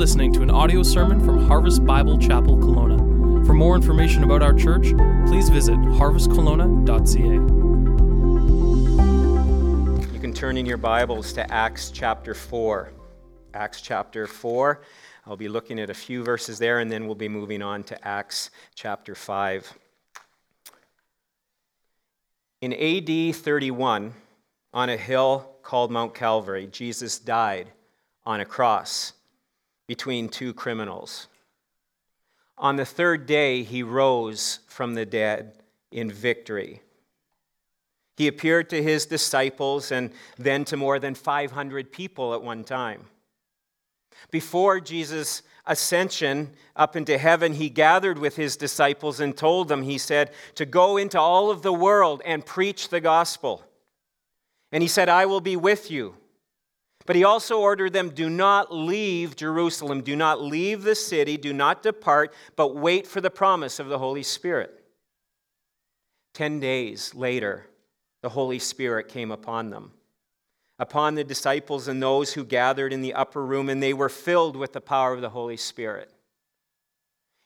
listening to an audio sermon from Harvest Bible Chapel Kelowna. For more information about our church, please visit harvestkelowna.ca. You can turn in your Bibles to Acts chapter 4. Acts chapter 4. I'll be looking at a few verses there, and then we'll be moving on to Acts chapter 5. In AD 31, on a hill called Mount Calvary, Jesus died on a cross between two criminals. On the third day, he rose from the dead in victory. He appeared to his disciples and then to more than 500 people at one time. Before Jesus' ascension up into heaven, he gathered with his disciples and told them, he said, to go into all of the world and preach the gospel. And he said, I will be with you but he also ordered them do not leave Jerusalem, do not leave the city, do not depart, but wait for the promise of the Holy Spirit. Ten days later, the Holy Spirit came upon them, upon the disciples and those who gathered in the upper room, and they were filled with the power of the Holy Spirit.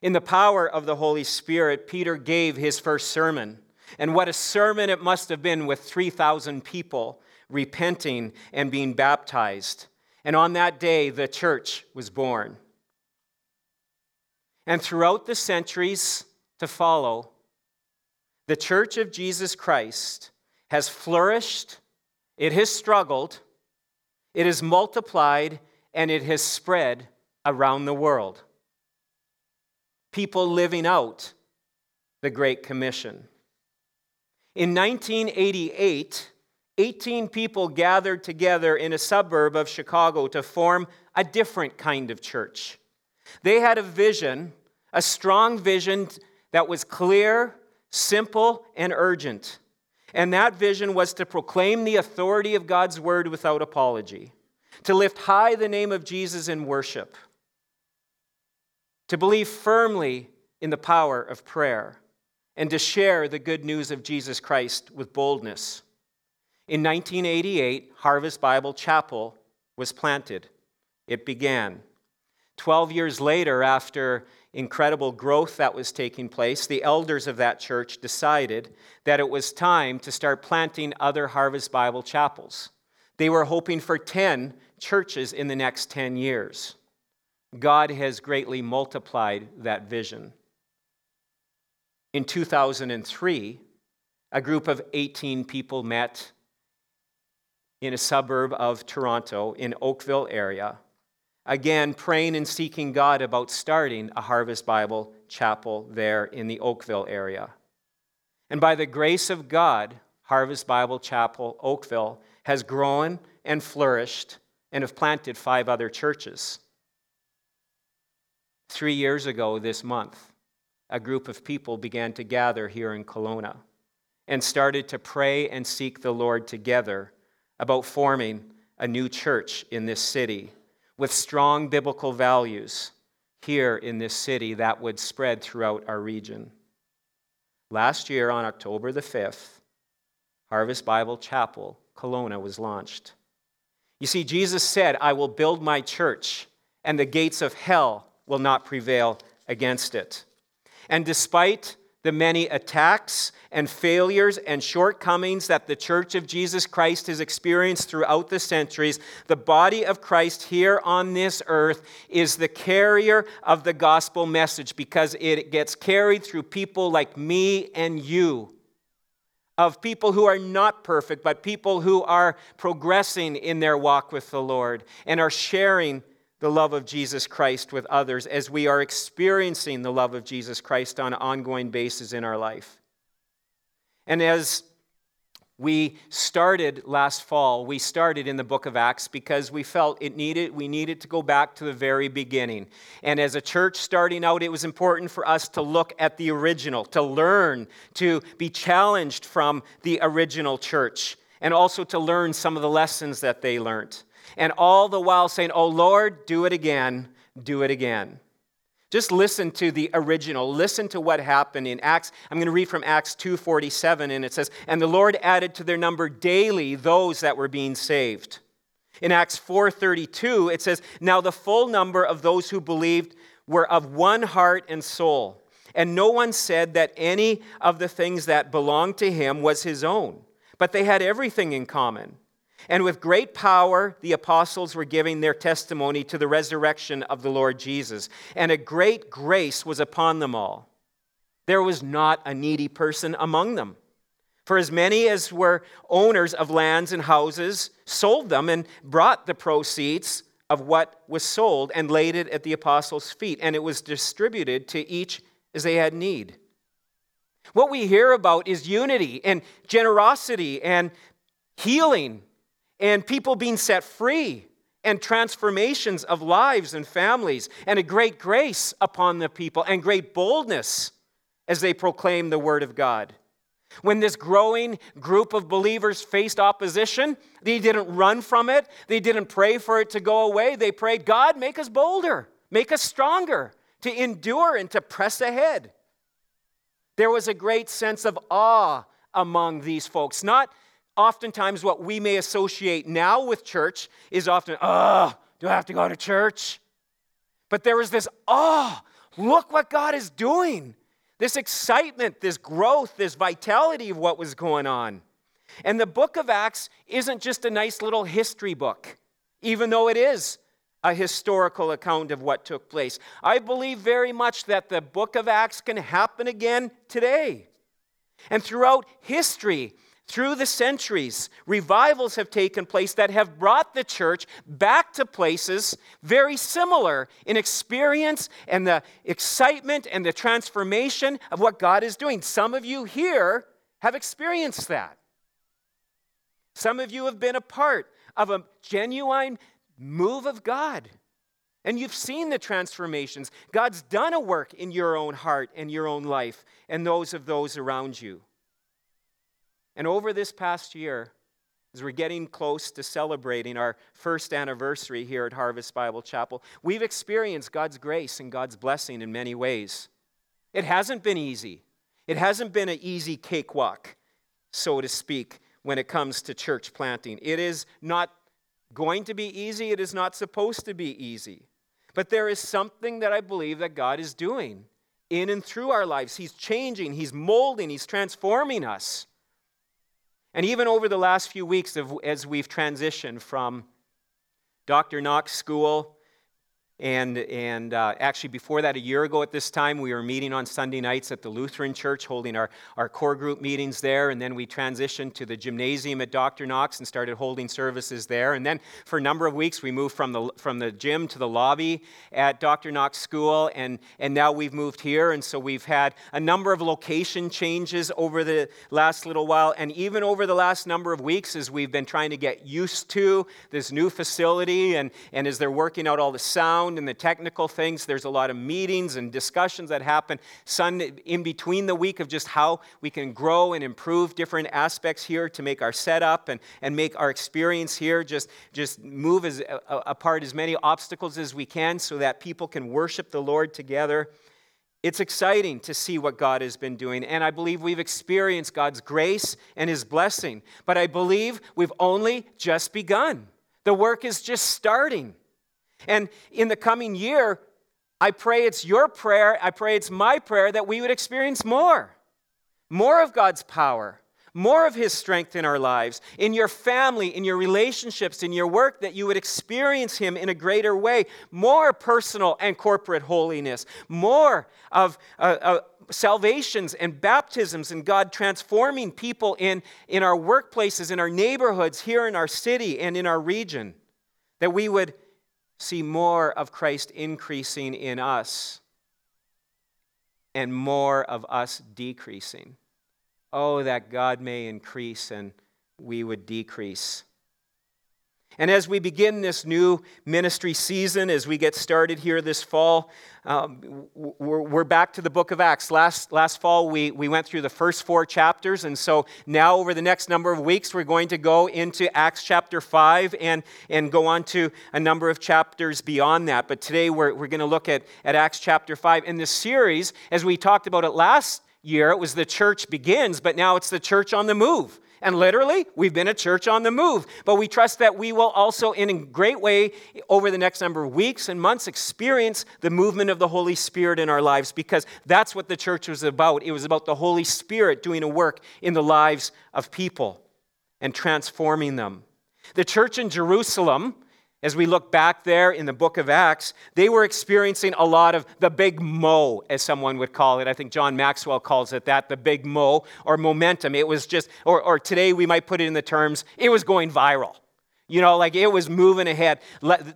In the power of the Holy Spirit, Peter gave his first sermon. And what a sermon it must have been with 3,000 people repenting, and being baptized. And on that day, the church was born. And throughout the centuries to follow, the church of Jesus Christ has flourished, it has struggled, it has multiplied, and it has spread around the world. People living out the Great Commission. In 1988, 18 people gathered together in a suburb of Chicago to form a different kind of church. They had a vision, a strong vision that was clear, simple, and urgent. And that vision was to proclaim the authority of God's word without apology, to lift high the name of Jesus in worship, to believe firmly in the power of prayer, and to share the good news of Jesus Christ with boldness. In 1988, Harvest Bible Chapel was planted. It began. Twelve years later, after incredible growth that was taking place, the elders of that church decided that it was time to start planting other Harvest Bible chapels. They were hoping for 10 churches in the next 10 years. God has greatly multiplied that vision. In 2003, a group of 18 people met in a suburb of Toronto in Oakville area. Again, praying and seeking God about starting a Harvest Bible chapel there in the Oakville area. And by the grace of God, Harvest Bible Chapel, Oakville, has grown and flourished and have planted five other churches. Three years ago this month, a group of people began to gather here in Kelowna and started to pray and seek the Lord together about forming a new church in this city with strong biblical values here in this city that would spread throughout our region. Last year, on October the 5th, Harvest Bible Chapel, Kelowna, was launched. You see, Jesus said, I will build my church, and the gates of hell will not prevail against it. And despite the many attacks and failures and shortcomings that the Church of Jesus Christ has experienced throughout the centuries, the body of Christ here on this earth is the carrier of the gospel message because it gets carried through people like me and you. Of people who are not perfect, but people who are progressing in their walk with the Lord and are sharing the love of Jesus Christ with others as we are experiencing the love of Jesus Christ on an ongoing basis in our life. And as we started last fall, we started in the book of Acts because we felt it needed, we needed to go back to the very beginning. And as a church starting out, it was important for us to look at the original, to learn, to be challenged from the original church, and also to learn some of the lessons that they learned and all the while saying, Oh Lord, do it again, do it again. Just listen to the original. Listen to what happened in Acts. I'm going to read from Acts 2:47 and it says, "And the Lord added to their number daily those that were being saved." In Acts 4:32 it says, "Now the full number of those who believed were of one heart and soul, and no one said that any of the things that belonged to him was his own, but they had everything in common." And with great power, the apostles were giving their testimony to the resurrection of the Lord Jesus. And a great grace was upon them all. There was not a needy person among them. For as many as were owners of lands and houses sold them and brought the proceeds of what was sold and laid it at the apostles' feet, and it was distributed to each as they had need. What we hear about is unity and generosity and healing and people being set free and transformations of lives and families and a great grace upon the people and great boldness as they proclaim the word of God. When this growing group of believers faced opposition, they didn't run from it. They didn't pray for it to go away. They prayed, God, make us bolder, make us stronger, to endure and to press ahead. There was a great sense of awe among these folks. Not oftentimes what we may associate now with church is often, oh, do I have to go to church? But there was this, oh, look what God is doing this excitement, this growth, this vitality of what was going on. And the book of Acts isn't just a nice little history book, even though it is a historical account of what took place. I believe very much that the book of Acts can happen again today. And throughout history, through the centuries, revivals have taken place that have brought the church back to places very similar in experience and the excitement and the transformation of what God is doing. Some of you here have experienced that. Some of you have been a part of a genuine move of God. And you've seen the transformations. God's done a work in your own heart and your own life and those of those around you. And over this past year, as we're getting close to celebrating our first anniversary here at Harvest Bible Chapel, we've experienced God's grace and God's blessing in many ways. It hasn't been easy. It hasn't been an easy cakewalk, so to speak, when it comes to church planting. It is not going to be easy. It is not supposed to be easy. But there is something that I believe that God is doing in and through our lives. He's changing, He's molding, He's transforming us. And even over the last few weeks, as we've transitioned from Dr. Knox School and, and uh, actually, before that, a year ago at this time, we were meeting on Sunday nights at the Lutheran Church, holding our, our core group meetings there. And then we transitioned to the gymnasium at Dr. Knox and started holding services there. And then for a number of weeks, we moved from the, from the gym to the lobby at Dr. Knox School. And, and now we've moved here. And so we've had a number of location changes over the last little while. And even over the last number of weeks, as we've been trying to get used to this new facility and, and as they're working out all the sound around in the technical things. There's a lot of meetings and discussions that happen Sunday, in between the week of just how we can grow and improve different aspects here to make our setup and, and make our experience here just, just move as, apart as many obstacles as we can so that people can worship the Lord together. It's exciting to see what God has been doing, and I believe we've experienced God's grace and His blessing. But I believe we've only just begun. The work is just starting. And in the coming year, I pray it's your prayer, I pray it's my prayer that we would experience more. More of God's power, more of His strength in our lives, in your family, in your relationships, in your work, that you would experience Him in a greater way. More personal and corporate holiness, more of uh, uh, salvations and baptisms, and God transforming people in, in our workplaces, in our neighborhoods, here in our city, and in our region. That we would see more of Christ increasing in us and more of us decreasing. Oh, that God may increase and we would decrease. And as we begin this new ministry season, as we get started here this fall, um, we're, we're, back to the book of Acts. Last, last fall, we, we went through the first four chapters. And so now, over the next number of weeks, we're going to go into Acts chapter 5 and, and go on to a number of chapters beyond that. But today, we're, we're going to look at, at Acts chapter 5. In this series, as we talked about it last year, it was the church begins, but now it's the church on the move. And literally, we've been a church on the move. But we trust that we will also, in a great way, over the next number of weeks and months, experience the movement of the Holy Spirit in our lives because that's what the church was about. It was about the Holy Spirit doing a work in the lives of people and transforming them. The church in Jerusalem as we look back there in the book of Acts, they were experiencing a lot of the big mo, as someone would call it. I think John Maxwell calls it that, the big mo, or momentum. It was just, or, or today we might put it in the terms, it was going viral. You know, like it was moving ahead.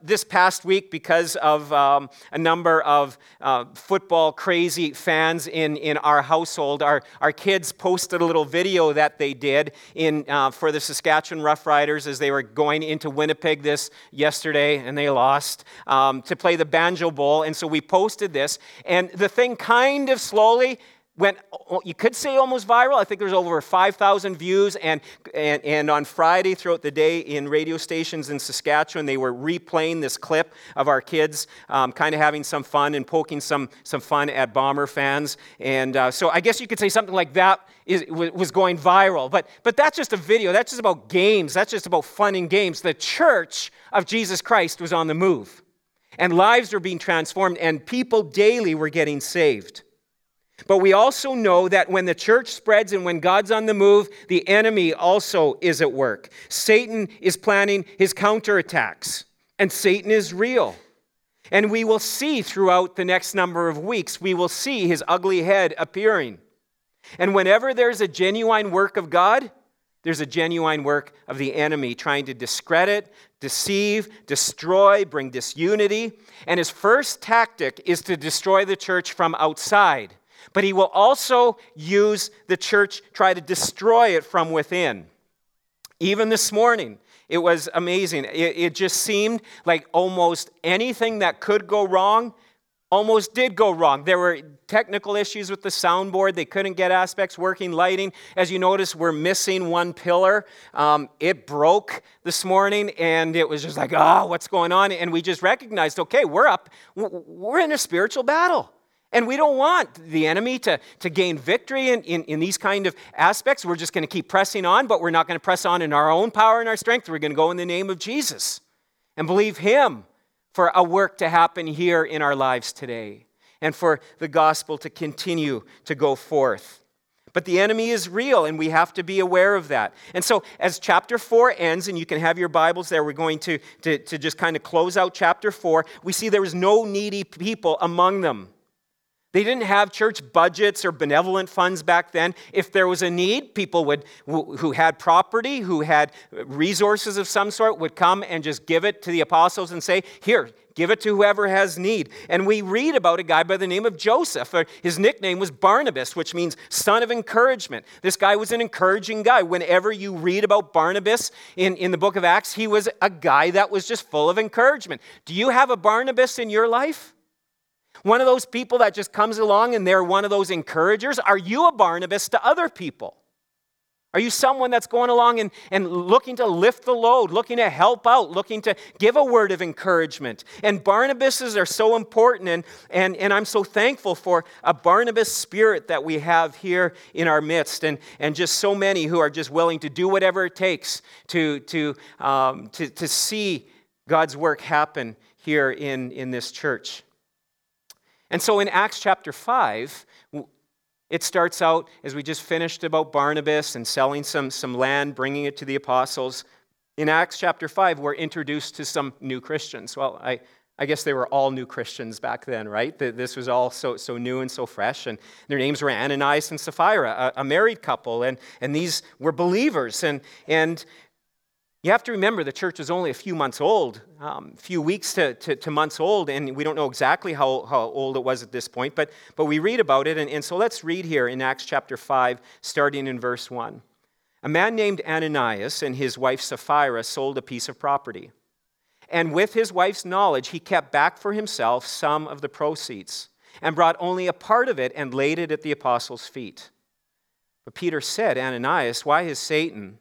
This past week, because of um, a number of uh, football crazy fans in, in our household, our, our kids posted a little video that they did in, uh, for the Saskatchewan Roughriders as they were going into Winnipeg this yesterday, and they lost um, to play the Banjo Bowl. And so we posted this, and the thing kind of slowly went, you could say almost viral. I think there's over 5,000 views. And, and, and on Friday, throughout the day, in radio stations in Saskatchewan, they were replaying this clip of our kids um, kind of having some fun and poking some, some fun at Bomber fans. And uh, so I guess you could say something like that is, was going viral. But, but that's just a video. That's just about games. That's just about fun and games. The church of Jesus Christ was on the move. And lives were being transformed, and people daily were getting saved. But we also know that when the church spreads and when God's on the move, the enemy also is at work. Satan is planning his counterattacks, and Satan is real. And we will see throughout the next number of weeks, we will see his ugly head appearing. And whenever there's a genuine work of God, there's a genuine work of the enemy trying to discredit, deceive, destroy, bring disunity. And his first tactic is to destroy the church from outside but he will also use the church, try to destroy it from within. Even this morning, it was amazing. It, it, just seemed like almost anything that could go wrong almost did go wrong. There were technical issues with the soundboard. They couldn't get aspects working. Lighting, as you notice, we're missing one pillar. Um, it broke this morning, and it was just like, oh, what's going on? And we just recognized, okay, we're up. We're in a spiritual battle. And we don't want the enemy to, to gain victory in, in, in these kind of aspects. We're just going to keep pressing on, but we're not going to press on in our own power and our strength. We're going to go in the name of Jesus and believe Him for a work to happen here in our lives today and for the gospel to continue to go forth. But the enemy is real, and we have to be aware of that. And so, as chapter 4 ends, and you can have your Bibles there, we're going to, to, to just kind of close out chapter 4. We see there was no needy people among them. They didn't have church budgets or benevolent funds back then. If there was a need, people would, who had property, who had resources of some sort, would come and just give it to the apostles and say, Here, give it to whoever has need. And we read about a guy by the name of Joseph. Uh, his nickname was Barnabas, which means son of encouragement. This guy was an encouraging guy. Whenever you read about Barnabas in, in the book of Acts, he was a guy that was just full of encouragement. Do you have a Barnabas in your life? One of those people that just comes along and they're one of those encouragers? Are you a Barnabas to other people? Are you someone that's going along and, and looking to lift the load, looking to help out, looking to give a word of encouragement? And Barnabases are so important, and, and, and I'm so thankful for a Barnabas spirit that we have here in our midst, and, and just so many who are just willing to do whatever it takes to, to, um, to, to see God's work happen here in, in this church. And so in Acts chapter 5, it starts out, as we just finished about Barnabas and selling some, some land, bringing it to the apostles. In Acts chapter 5, we're introduced to some new Christians. Well, I, I guess they were all new Christians back then, right? This was all so, so new and so fresh. And their names were Ananias and Sapphira, a, a married couple. And, and these were believers. And, and you have to remember the church was only a few months old, a um, few weeks to, to, to, months old, and we don't know exactly how, how old it was at this point, but, but we read about it. And, and so let's read here in Acts chapter 5, starting in verse 1. A man named Ananias and his wife Sapphira sold a piece of property. And with his wife's knowledge, he kept back for himself some of the proceeds and brought only a part of it and laid it at the apostles' feet. But Peter said, Ananias, why has Satan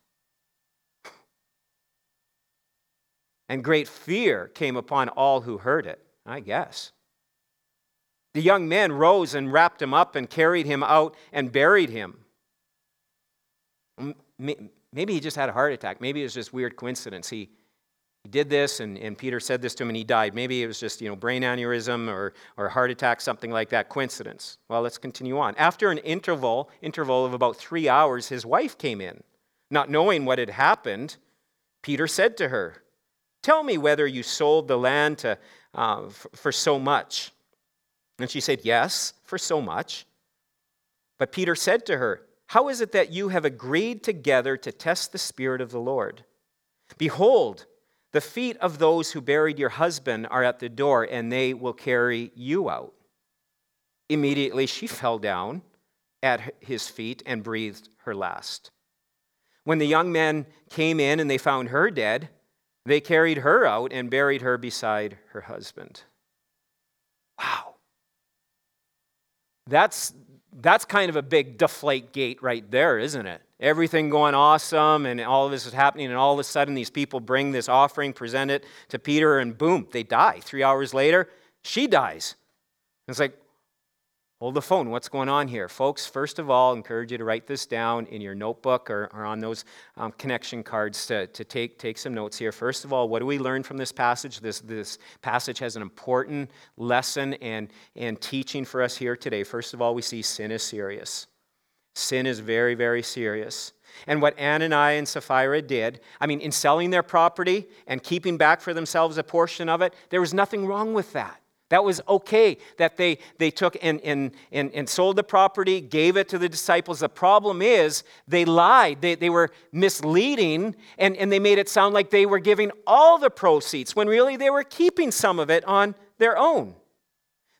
And great fear came upon all who heard it, I guess. The young men rose and wrapped him up and carried him out and buried him. Maybe he just had a heart attack. Maybe it was just weird coincidence. He, he did this and, and Peter said this to him and he died. Maybe it was just, you know, brain aneurysm or, or heart attack, something like that. Coincidence. Well, let's continue on. After an interval, interval of about three hours, his wife came in. Not knowing what had happened, Peter said to her, Tell me whether you sold the land to, uh, for, for so much. And she said, Yes, for so much. But Peter said to her, How is it that you have agreed together to test the Spirit of the Lord? Behold, the feet of those who buried your husband are at the door, and they will carry you out. Immediately she fell down at his feet and breathed her last. When the young men came in and they found her dead, they carried her out and buried her beside her husband. Wow. That's, that's kind of a big deflate gate right there, isn't it? everything going awesome and all of this is happening and all of a sudden these people bring this offering present it to peter and boom they die three hours later she dies it's like hold the phone. What's going on here? Folks first of all I encourage you to write this down in your notebook or, or on those um, connection cards to, to take, take some notes here. First of all what do we learn from this passage? This, this passage has an important lesson and, and teaching for us here today. First of all we see sin is serious. Sin is very, very serious. And what Ananias and Sapphira did, I mean, in selling their property and keeping back for themselves a portion of it, there was nothing wrong with that. That was okay that they, they took and, and, and, and sold the property, gave it to the disciples. The problem is they lied. They, they were misleading, and, and they made it sound like they were giving all the proceeds when really they were keeping some of it on their own.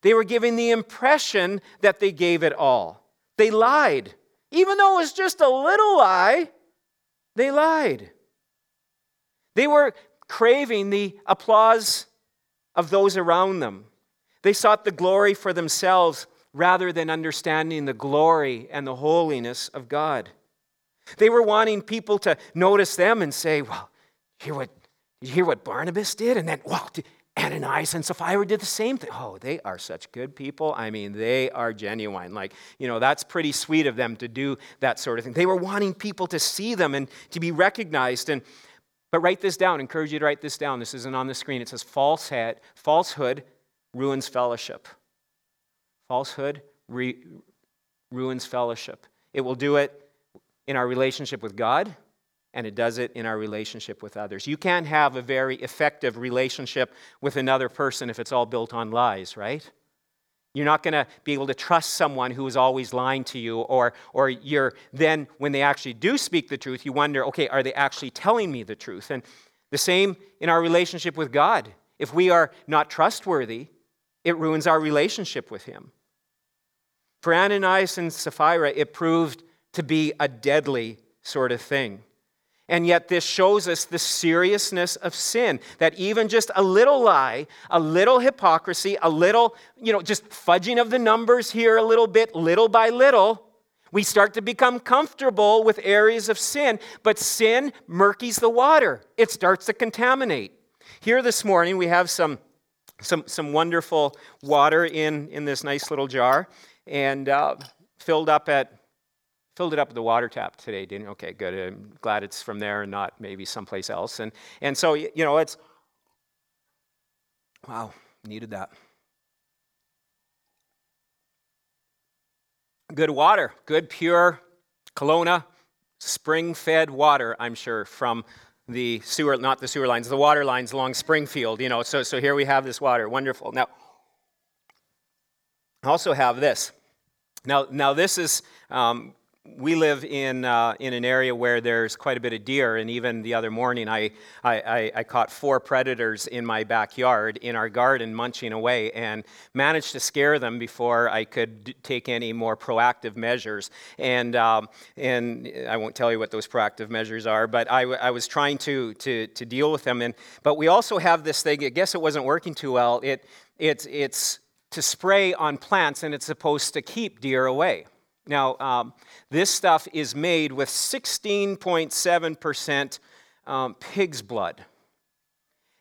They were giving the impression that they gave it all. They lied. Even though it was just a little lie, they lied. They were craving the applause of those around them. They sought the glory for themselves rather than understanding the glory and the holiness of God. They were wanting people to notice them and say, Well, hear what, you hear what Barnabas did? And then, well, Ananias and Sapphira did the same thing. Oh, they are such good people. I mean, they are genuine. Like, you know, that's pretty sweet of them to do that sort of thing. They were wanting people to see them and to be recognized. And but write this down. I encourage you to write this down. This isn't on the screen. It says falsehood, falsehood ruins fellowship. Falsehood re- ruins fellowship. It will do it in our relationship with God and it does it in our relationship with others. You can't have a very effective relationship with another person if it's all built on lies, right? You're not going to be able to trust someone who is always lying to you, or, or you're then, when they actually do speak the truth, you wonder, okay, are they actually telling me the truth? And the same in our relationship with God. If we are not trustworthy, it ruins our relationship with Him. For Ananias and Sapphira, it proved to be a deadly sort of thing. And yet, this shows us the seriousness of sin. That even just a little lie, a little hypocrisy, a little, you know, just fudging of the numbers here a little bit, little by little, we start to become comfortable with areas of sin. But sin murkies the water, it starts to contaminate. Here this morning, we have some, some, some wonderful water in, in this nice little jar and uh, filled up at filled it up at the water tap today, didn't? Okay, good. I'm glad it's from there and not maybe someplace else. And, and so, you know, it's, wow, needed that. Good water, good, pure Kelowna, spring fed water, I'm sure, from the sewer, not the sewer lines, the water lines along Springfield, you know. So, so here we have this water. Wonderful. Now, I also have this. Now, now this is um, we live in, uh, in an area where there's quite a bit of deer, and even the other morning, I, I, I, caught four predators in my backyard in our garden munching away and managed to scare them before I could take any more proactive measures. And, um, and I won't tell you what those proactive measures are, but I, I was trying to, to, to deal with them. And, but we also have this thing, I guess it wasn't working too well. It, it, it's to spray on plants, and it's supposed to keep deer away. Now, um, this stuff is made with 16.7% um, pig's blood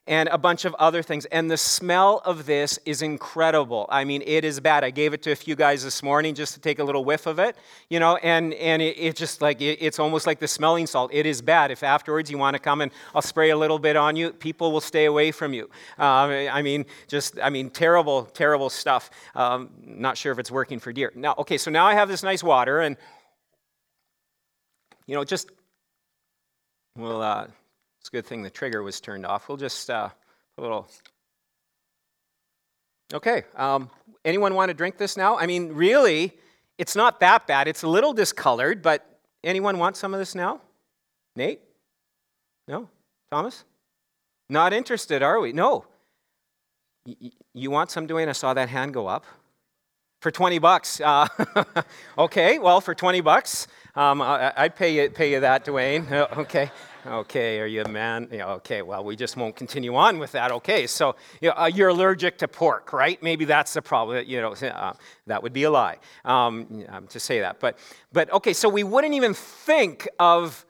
and a bunch of other things. And the smell of this is incredible. I mean, it is bad. I gave it to a few guys this morning just to take a little whiff of it, you know, and, and it, it just like, it, it's almost like the smelling salt. It is bad. If afterwards you want to come and I'll spray a little bit on you, people will stay away from you. Um, I mean, just, I mean, terrible, terrible stuff. Um, not sure if it's working for deer. Now, okay, so now I have this nice water and, you know, just, well, uh, it's a good thing the trigger was turned off. We'll just uh, a little. Okay. Um, anyone want to drink this now? I mean, really, it's not that bad. It's a little discolored, but anyone want some of this now? Nate? No? Thomas? Not interested, are we? No. Y- you want some, Dwayne? I saw that hand go up. For 20 bucks. Uh, okay, well, for 20 bucks, um, I, would pay you, pay you that, Dwayne. okay. Okay, are you a man? Yeah, okay, well, we just won't continue on with that. Okay, so you know, uh, you're allergic to pork, right? Maybe that's the problem. You know, uh, that would be a lie um, to say that. But, but okay, so we wouldn't even think of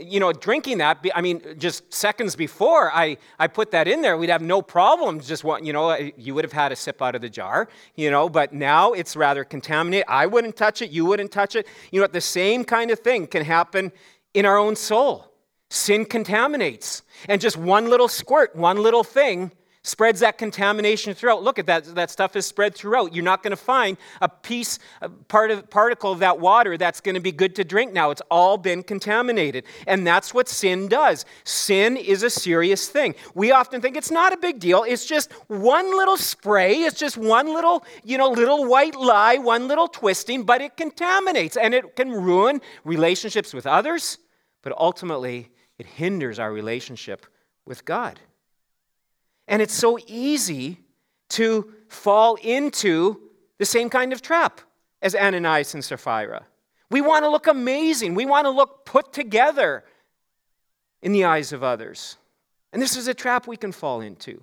you know, drinking that, I mean, just seconds before I, I put that in there, we'd have no problem. Just what, you know, you would have had a sip out of the jar, you know, but now it's rather contaminated. I wouldn't touch it. You wouldn't touch it. You know, the same kind of thing can happen in our own soul. Sin contaminates. And just one little squirt, one little thing spreads that contamination throughout. Look at that, that stuff is spread throughout. You're not going to find a piece, a part of, particle of that water that's going to be good to drink now. It's all been contaminated. And that's what sin does. Sin is a serious thing. We often think it's not a big deal. It's just one little spray. It's just one little, you know, little white lie, one little twisting, but it contaminates and it can ruin relationships with others, but ultimately it hinders our relationship with God. And it's so easy to fall into the same kind of trap as Ananias and Sapphira. We want to look amazing, we want to look put together in the eyes of others. And this is a trap we can fall into.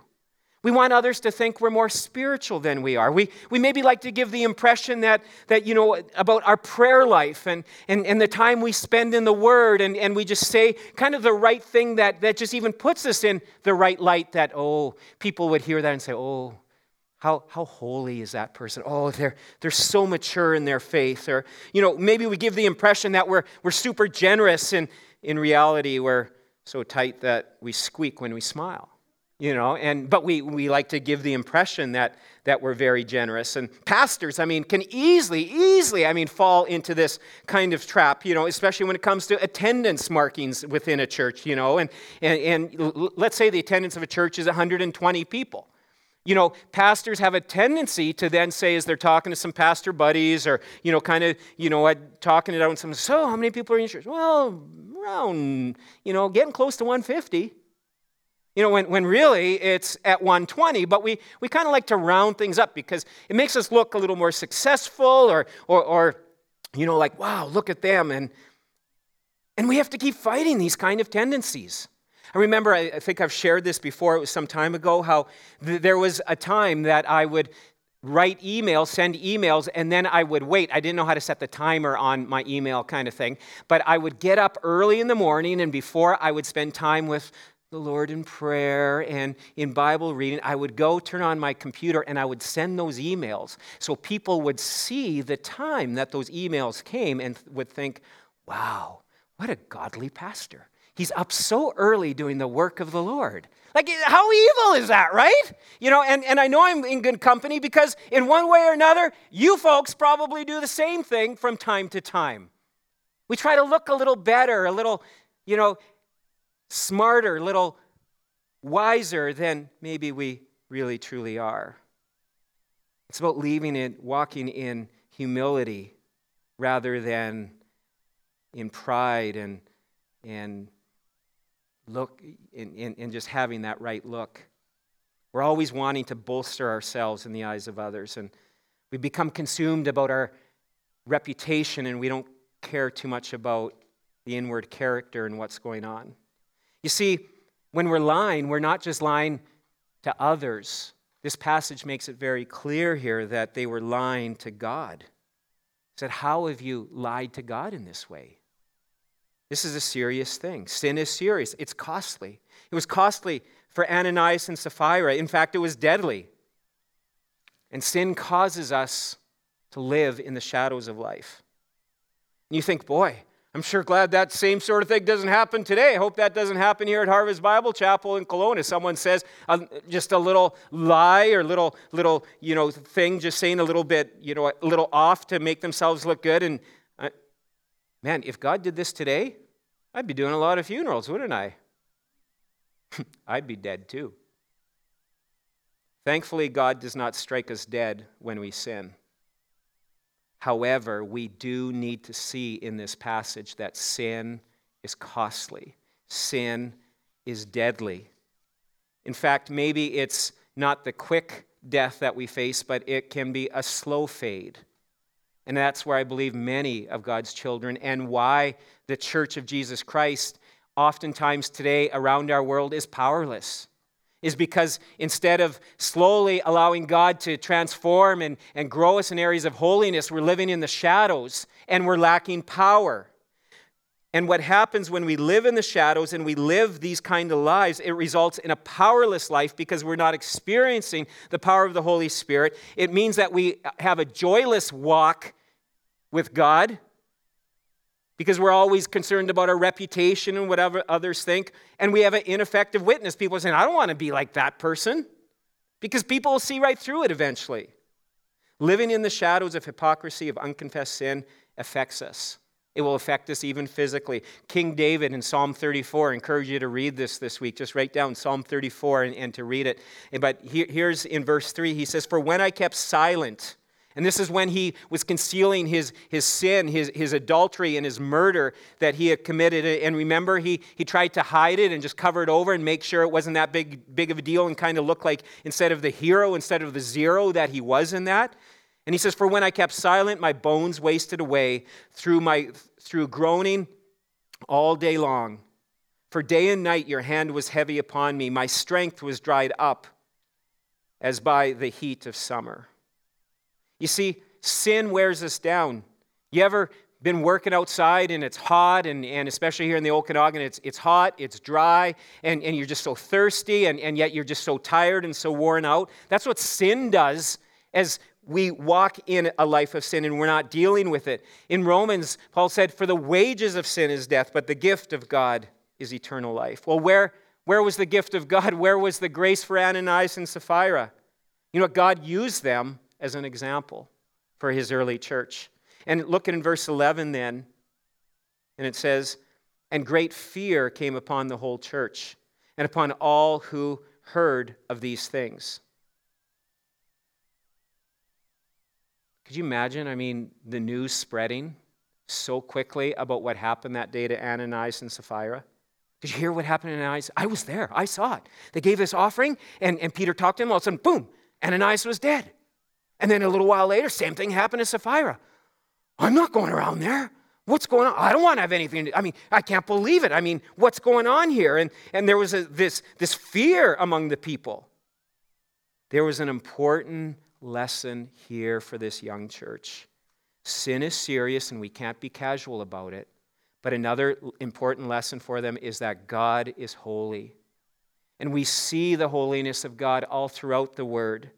We want others to think we're more spiritual than we are. We, we maybe like to give the impression that, that, you know, about our prayer life and, and, and the time we spend in the Word, and, and we just say kind of the right thing that, that just even puts us in the right light that, oh, people would hear that and say, oh, how, how holy is that person? Oh, they're, they're so mature in their faith. Or, you know, maybe we give the impression that we're, we're super generous, and in reality, we're so tight that we squeak when we smile you know and but we, we like to give the impression that that we're very generous. And pastors i mean can easily easily i mean fall into this kind of trap you know especially when it comes to attendance markings within a church you know and and, and let's say the attendance of a church is 120 people. You know pastors have a tendency to then say as they're talking to some pastor buddies or you know kind of you know talking it out and some so how many people are in your church? Well around you know getting close to 150 you know, when, when really it's at 120, but we, we kind of like to round things up because it makes us look a little more successful or, or, or, you know, like, wow, look at them. And, and we have to keep fighting these kind of tendencies. I remember, I, I think I've shared this before, it was some time ago, how th- there was a time that I would write emails, send emails, and then I would wait. I didn't know how to set the timer on my email kind of thing, but I would get up early in the morning, and before I would spend time with the Lord in prayer and in Bible reading, I would go turn on my computer and I would send those emails so people would see the time that those emails came and would think, wow, what a godly pastor. He's up so early doing the work of the Lord. Like, eh, how evil is that, right? You know, and, and I know I'm in good company because, in one way or another, you folks probably do the same thing from time to time. We try to look a little better, a little, you know, smarter, little wiser than maybe we really truly are. It's about leaving it, walking in humility rather than in pride and, and look and, in, in just having that right look. We're always wanting to bolster ourselves in the eyes of others, and we become consumed about our reputation and we don't care too much about the inward character and what's going on. You see, when we're lying, we're not just lying to others. This passage makes it very clear here that they were lying to God. He said, How have you lied to God in this way? This is a serious thing. Sin is serious, it's costly. It was costly for Ananias and Sapphira. In fact, it was deadly. And sin causes us to live in the shadows of life. And you think, boy, I'm sure glad that same sort of thing doesn't happen today. I hope that doesn't happen here at Harvest Bible Chapel in Kelowna. Someone says uh, just a little lie or little little you know thing, just saying a little bit you know a little off to make themselves look good. And uh, man, if God did this today, I'd be doing a lot of funerals, wouldn't I? I'd be dead too. Thankfully, God does not strike us dead when we sin. However, we do need to see in this passage that sin is costly, sin is deadly. In fact, maybe it's not the quick death that we face, but it can be a slow fade. And that's where I believe many of God's children and why the church of Jesus Christ, oftentimes today around our world, is powerless is because instead of slowly allowing God to transform and, and grow us in areas of holiness, we're living in the shadows and we're lacking power. And what happens when we live in the shadows and we live these kind of lives, it results in a powerless life because we're not experiencing the power of the Holy Spirit. It means that we have a joyless walk with God because we're always concerned about our reputation and whatever others think. And we have an ineffective witness. People are saying, I don't want to be like that person because people will see right through it eventually. Living in the shadows of hypocrisy, of unconfessed sin, affects us. It will affect us even physically. King David in Psalm 34, I encourage you to read this this week. Just write down Psalm 34 and, and to read it. But here's in verse 3, he says, For when I kept silent, and this is when he was concealing his, his sin, his, his adultery, and his murder that he had committed. And remember, he, he tried to hide it and just cover it over and make sure it wasn't that big, big of a deal and kind of look like instead of the hero, instead of the zero that he was in that. And he says, For when I kept silent, my bones wasted away through, my, through groaning all day long. For day and night your hand was heavy upon me. My strength was dried up as by the heat of summer. You see, sin wears us down. You ever been working outside and it's hot, and, and especially here in the Okanagan, it's, it's hot, it's dry, and, and you're just so thirsty, and, and yet you're just so tired and so worn out? That's what sin does as we walk in a life of sin and we're not dealing with it. In Romans, Paul said, For the wages of sin is death, but the gift of God is eternal life. Well, where, where was the gift of God? Where was the grace for Ananias and Sapphira? You know what? God used them as an example for his early church. And look at in verse 11 then, and it says, And great fear came upon the whole church and upon all who heard of these things. Could you imagine? I mean, the news spreading so quickly about what happened that day to Ananias and Sapphira. Did you hear what happened to Ananias? I was there. I saw it. They gave this offering, and, and Peter talked to him. All of a sudden, boom, Ananias was dead. And then a little while later, same thing happened to Sapphira. I'm not going around there. What's going on? I don't want to have anything. To, I mean, I can't believe it. I mean, what's going on here? And, and there was a, this, this fear among the people. There was an important lesson here for this young church. Sin is serious and we can't be casual about it. But another important lesson for them is that God is holy. And we see the holiness of God all throughout the Word.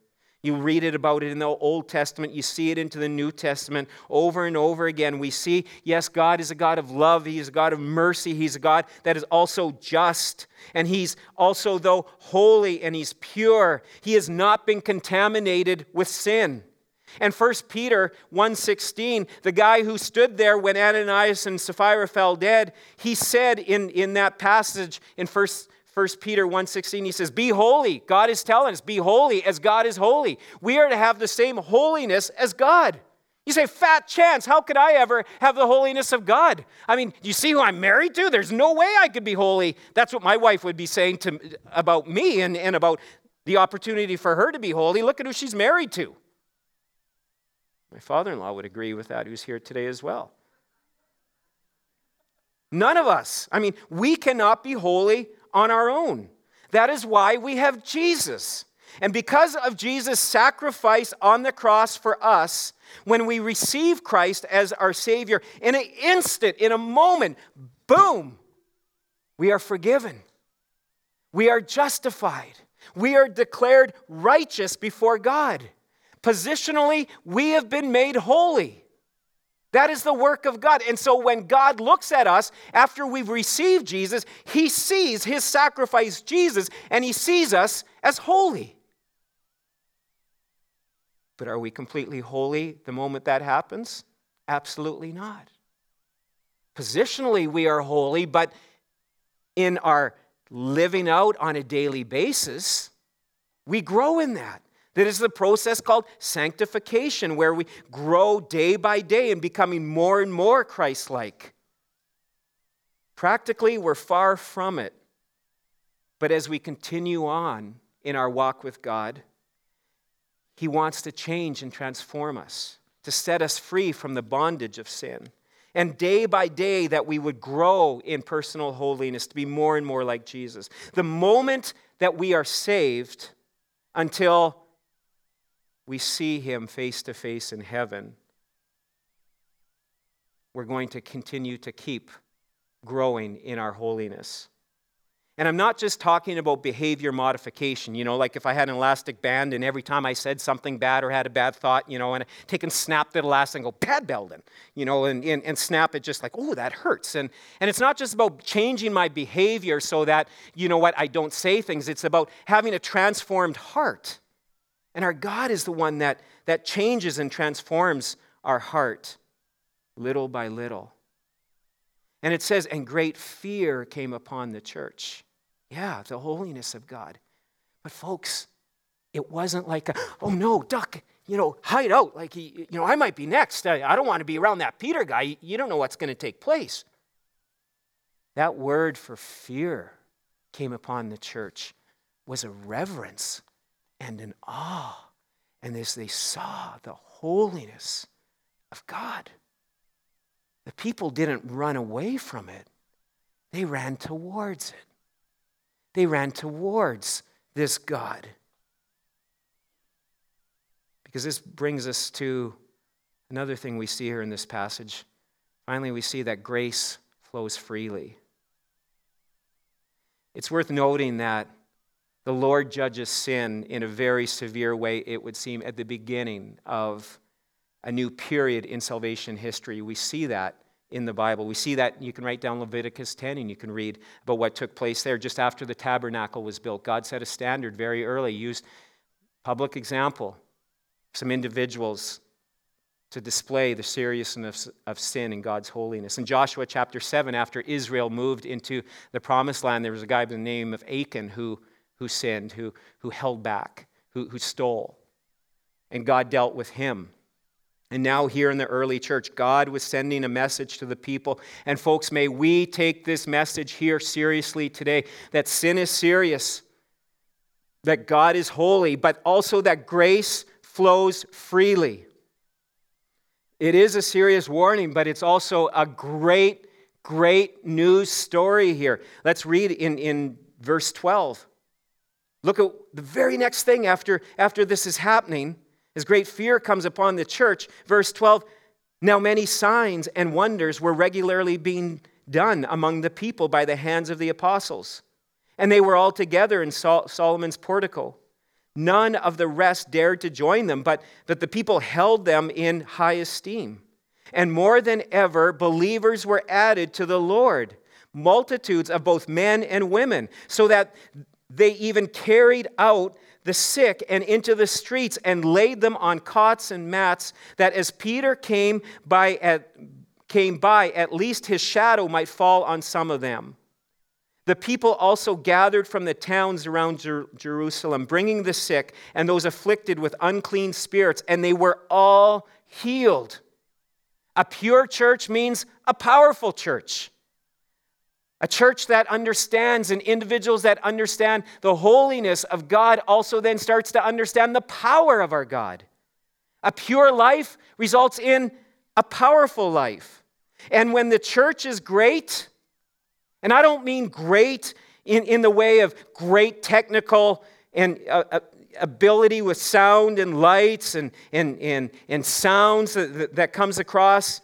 You read it about it in the Old Testament, you see it into the New Testament over and over again. We see, yes, God is a God of love, He is a God of mercy, He's a God that is also just, and He's also, though, holy and He's pure. He has not been contaminated with sin. And 1 Peter 1:16, the guy who stood there when Ananias and Sapphira fell dead, he said in, in that passage in 1 1 Peter 1:16 he says, "Be holy." God is telling us, "Be holy as God is holy." We are to have the same holiness as God. You say, fat chance, how could I ever have the holiness of God? I mean, you see who I'm married to? There's no way I could be holy. That's what my wife would be saying to, about me and, and about the opportunity for her to be holy. Look at who she's married to. My father in law would agree with that, who's here today as well. None of us. I mean, we cannot be holy on our own. That is why we have Jesus. And because of Jesus' sacrifice on the cross for us, when we receive Christ as our Savior, in an instant, in a moment, boom, we are forgiven. We are justified. We are declared righteous before God. Positionally, we have been made holy. That is the work of God. And so when God looks at us after we've received Jesus, he sees his sacrifice, Jesus, and he sees us as holy. But are we completely holy the moment that happens? Absolutely not. Positionally, we are holy, but in our living out on a daily basis, we grow in that. That is the process called sanctification, where we grow day by day in becoming more and more Christ like. Practically, we're far from it. But as we continue on in our walk with God, he wants to change and transform us, to set us free from the bondage of sin. And day by day, that we would grow in personal holiness to be more and more like Jesus. The moment that we are saved until we see him face to face in heaven, we're going to continue to keep growing in our holiness. And I'm not just talking about behavior modification, you know, like if I had an elastic band and every time I said something bad or had a bad thought, you know, and I take and snap the elastic and go, bad Meldon, you know, and, and, and snap it just like, oh, that hurts. And, and it's not just about changing my behavior so that, you know what, I don't say things. It's about having a transformed heart. And our God is the one that, that changes and transforms our heart little by little. And it says, and great fear came upon the church. Yeah, the holiness of God. But folks, it wasn't like, a, oh no, duck, you know, hide out. Like, he, you know, I might be next. I, I don't want to be around that Peter guy. You don't know what's going to take place. That word for fear came upon the church was a reverence and an awe. And as they saw the holiness of God, the people didn't run away from it, they ran towards it they ran towards this God. Because this brings us to another thing we see here in this passage. Finally, we see that grace flows freely. It's worth noting that the Lord judges sin in a very severe way, it would seem, at the beginning of a new period in salvation history. We see that in the Bible. We see that you can write down Leviticus 10 and you can read about what took place there just after the tabernacle was built. God set a standard very early, used public example, some individuals to display the seriousness of sin and God's holiness. In Joshua chapter 7, after Israel moved into the promised land, there was a guy by the name of Achan who, who sinned, who, who held back, who, who stole. And God dealt with him. And now, here in the early church, God was sending a message to the people. And, folks, may we take this message here seriously today that sin is serious, that God is holy, but also that grace flows freely. It is a serious warning, but it's also a great, great news story here. Let's read in, in verse 12. Look at the very next thing after, after this is happening. As great fear comes upon the church, verse 12, now many signs and wonders were regularly being done among the people by the hands of the apostles. And they were all together in Sol- Solomon's portico. None of the rest dared to join them, but that the people held them in high esteem. And more than ever, believers were added to the Lord, multitudes of both men and women, so that they even carried out the sick and into the streets and laid them on cots and mats, that as Peter came by at, came by, at least his shadow might fall on some of them. The people also gathered from the towns around Jer- Jerusalem, bringing the sick and those afflicted with unclean spirits, and they were all healed. A pure church means a powerful church. A church that understands and individuals that understand the holiness of God also then starts to understand the power of our God. A pure life results in a powerful life. And when the church is great, and I don't mean great in, in the way of great technical and uh, uh ability with sound and lights and, and, and, and sounds that, that comes across.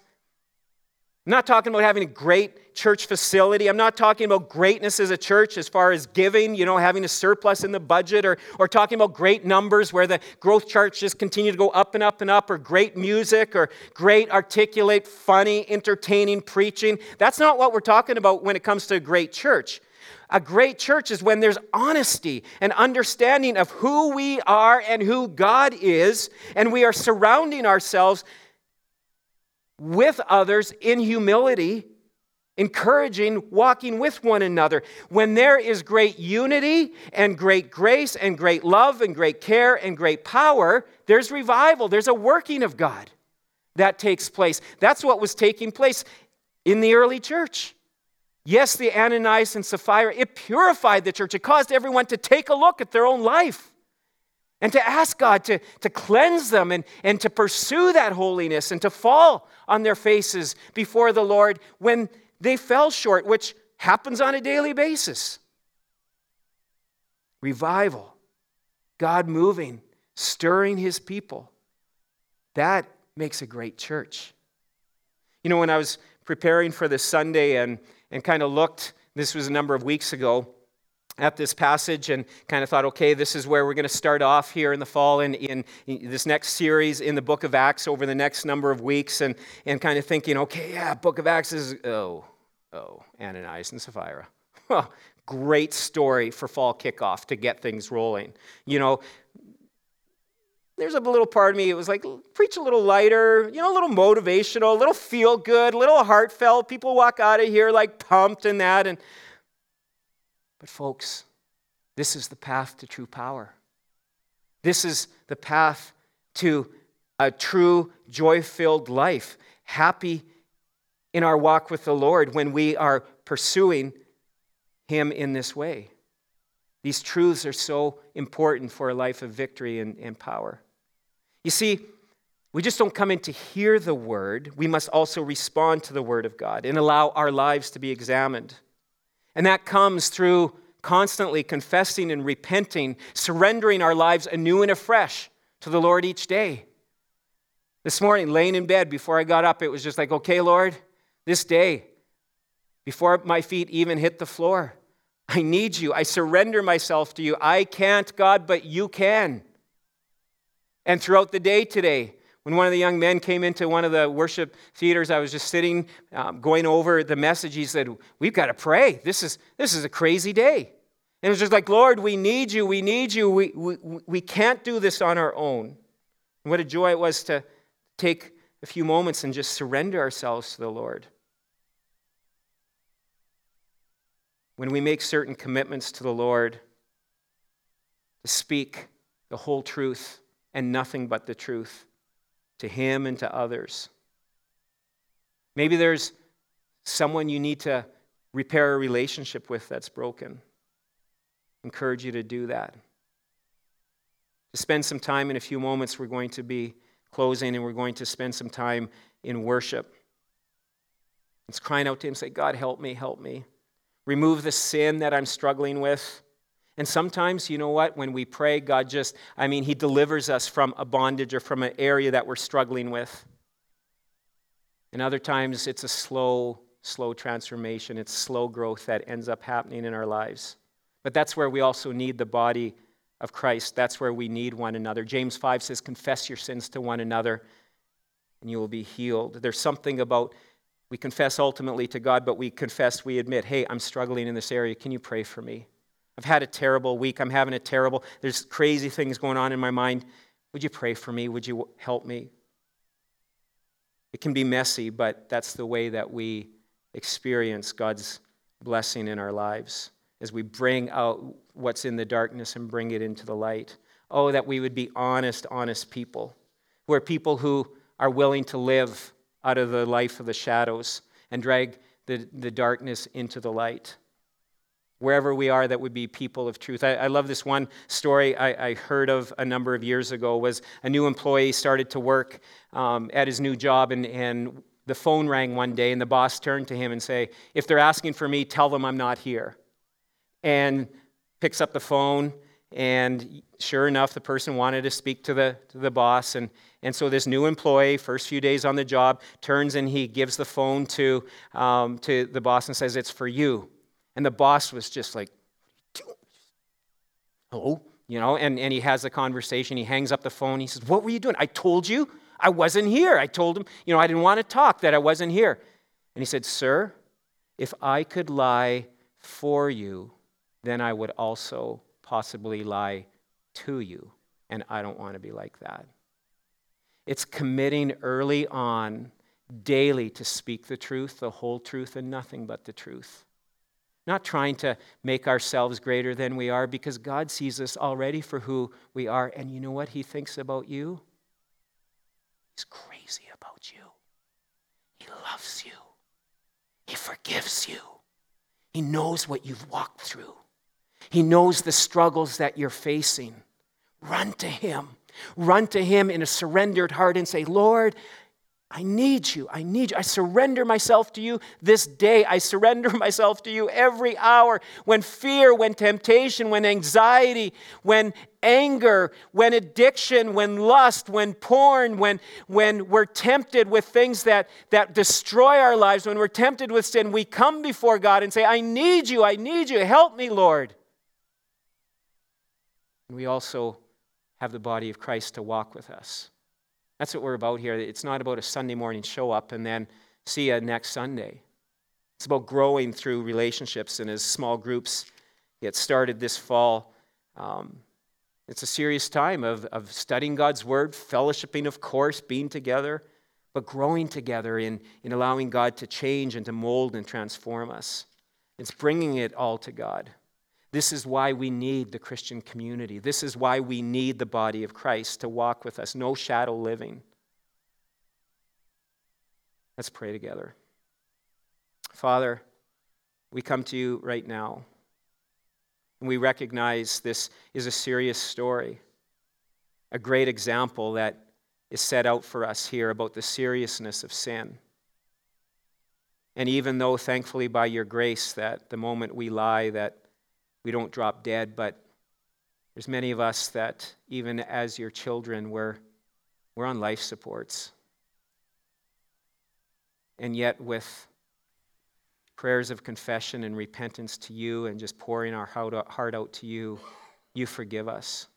I'm not talking about having a great church facility. I'm not talking about greatness as a church as far as giving, you know, having a surplus in the budget, or, or talking about great numbers where the growth charts just continue to go up and up and up, or great music, or great, articulate, funny, entertaining preaching. That's not what we're talking about when it comes to a great church. A great church is when there's honesty and understanding of who we are and who God is, and we are surrounding ourselves with others in humility, encouraging, walking with one another. When there is great unity and great grace and great love and great care and great power, there's revival, there's a working of God that takes place. That's what was taking place in the early church. Yes, the Ananias and Sapphira, it purified the church. It caused everyone to take a look at their own life and to ask God to, to cleanse them and, and to pursue that holiness and to fall on their faces before the Lord when they fell short, which happens on a daily basis. Revival, God moving, stirring his people. That makes a great church. You know, when I was preparing for this Sunday and and kind of looked, this was a number of weeks ago, at this passage and kind of thought, okay, this is where we're going to start off here in the fall in, in, in, this next series in the book of Acts over the next number of weeks, and, and kind of thinking, okay, yeah, book of Acts is, oh, oh, Ananias and Sapphira. Great story for fall kickoff to get things rolling. You know, there's a little part of me, it was like, preach a little lighter, you know, a little motivational, a little feel good, a little heartfelt. People walk out of here like pumped and that. And, but, folks, this is the path to true power. This is the path to a true joy filled life, happy in our walk with the Lord when we are pursuing Him in this way. These truths are so important for a life of victory and, and power. You see, we just don't come in to hear the word, we must also respond to the word of God and allow our lives to be examined. And that comes through constantly confessing and repenting, surrendering our lives anew and afresh to the Lord each day. This morning, laying in bed before I got up, it was just like, okay, Lord, this day, before my feet even hit the floor, I need you. I surrender myself to you. I can't, God, but you can. And throughout the day today, when one of the young men came into one of the worship theaters, I was just sitting, um, going over the message. He said, We've got to pray. This is, this is a crazy day. And it was just like, Lord, we need you. We need you. We, we, we can't do this on our own. And what a joy it was to take a few moments and just surrender ourselves to the Lord. When we make certain commitments to the Lord to speak the whole truth and nothing but the truth to Him and to others. Maybe there's someone you need to repair a relationship with that's broken. Encourage you to do that. To spend some time in a few moments, we're going to be closing and we're going to spend some time in worship. It's crying out to Him, say, God, help me, help me remove the sin that I'm struggling with. And sometimes, you know what, when we pray, God just, I mean, He delivers us from a bondage or from an area that we're struggling with. And other times, it's a slow, slow transformation. It's slow growth that ends up happening in our lives. But that's where we also need the body of Christ. That's where we need one another. James 5 says, Confess your sins to one another, and you will be healed. There's something about we confess ultimately to God, but we confess, we admit, hey, I'm struggling in this area. Can you pray for me? I've had a terrible week. I'm having a terrible, there's crazy things going on in my mind. Would you pray for me? Would you help me? It can be messy, but that's the way that we experience God's blessing in our lives as we bring out what's in the darkness and bring it into the light. Oh, that we would be honest, honest people. Who are people who are willing to live out of the life of the shadows and drag the, the darkness into the light. Wherever we are, that would be people of truth. I, I love this one story I, I, heard of a number of years ago. Was a new employee started to work um, at his new job, and, and the phone rang one day, and the boss turned to him and say, "If they're asking for me, tell them I'm not here." And picks up the phone, and sure enough, the person wanted to speak to the, to the boss. And, and so this new employee, first few days on the job, turns and he gives the phone to, um, to the boss and says, It's for you. And the boss was just like, Hello? You know, and, and he has a conversation. He hangs up the phone. He says, What were you doing? I told you I wasn't here. I told him, you know, I didn't want to talk, that I wasn't here. And he said, Sir, if I could lie for you, then I would also possibly lie to you. And I don't want to be like that. It's committing early on, daily, to speak the truth, the whole truth, and nothing but the truth. Not trying to make ourselves greater than we are because God sees us already for who we are. And you know what He thinks about you? He's crazy about you. He loves you. He forgives you. He knows what you've walked through. He knows the struggles that you're facing. Run to Him. Run to Him in a surrendered heart and say, Lord, I need you. I need you. I surrender myself to you this day. I surrender myself to you every hour. When fear, when temptation, when anxiety, when anger, when addiction, when lust, when porn, when, when we're tempted with things that, that destroy our lives, when we're tempted with sin, we come before God and say, I need you. I need you. Help me, Lord. And we also have the body of Christ to walk with us. That's what we're about here. It's not about a Sunday morning show up and then see you next Sunday. It's about growing through relationships and as small groups get started this fall. Um, it's a serious time of, of studying God's Word, fellowshipping, of course, being together, but growing together in, in allowing God to change and to mold and transform us. It's bringing it all to God. This is why we need the Christian community. This is why we need the body of Christ to walk with us. No shadow living. Let's pray together. Father, we come to you right now. And we recognize this is a serious story, a great example that is set out for us here about the seriousness of sin. And even though, thankfully, by your grace, that the moment we lie, that we don't drop dead, but there's many of us that, even as your children, we're, we're on life supports. And yet, with prayers of confession and repentance to you and just pouring our heart out to you, you forgive us.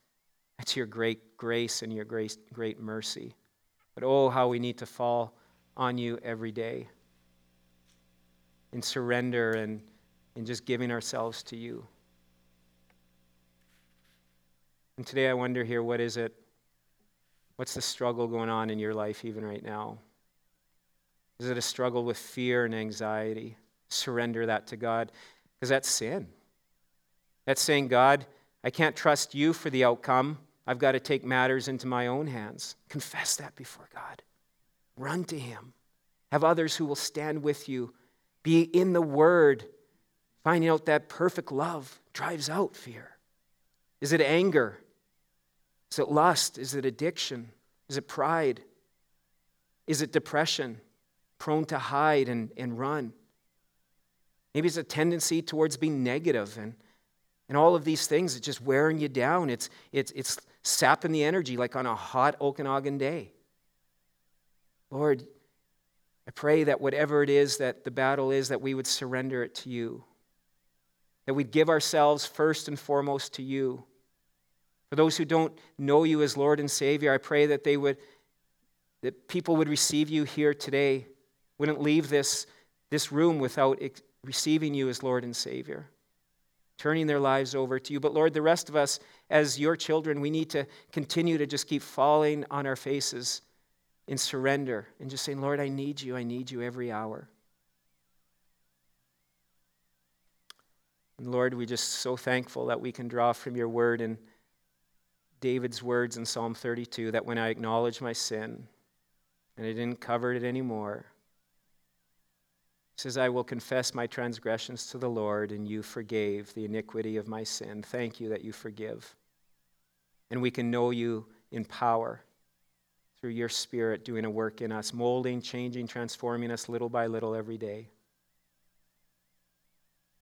That's your great grace and your great, great mercy. But oh, how we need to fall on you every day in surrender and in just giving ourselves to you. And today I wonder here what is it? What's the struggle going on in your life even right now? Is it a struggle with fear and anxiety? Surrender that to God because that's sin. That's saying, God, I can't trust you for the outcome. I've got to take matters into my own hands. Confess that before God. Run to Him. Have others who will stand with you. Be in the Word. Finding out that perfect love drives out fear. Is it anger? Is it lust? Is it addiction? Is it pride? Is it depression? Prone to hide and, and run? Maybe it's a tendency towards being negative and, and all of these things. It's just wearing you down. It's, it's, it's sapping the energy like on a hot Okanagan day. Lord, I pray that whatever it is that the battle is, that we would surrender it to you. That we'd give ourselves first and foremost to you. For those who don't know you as Lord and Savior, I pray that they would that people would receive you here today, wouldn't leave this, this room without ex- receiving you as Lord and Savior, turning their lives over to you. But Lord, the rest of us, as your children, we need to continue to just keep falling on our faces in surrender and just saying, Lord, I need you. I need you every hour. And Lord, we're just so thankful that we can draw from your word and David's words in Psalm 32 that when I acknowledge my sin, And I didn't cover it anymore. He says, I will confess my transgressions to the Lord, and you forgave the iniquity of my sin. Thank you that you forgive. And we can know you in power through your Spirit doing a work in us, molding, changing, transforming us little by little every day.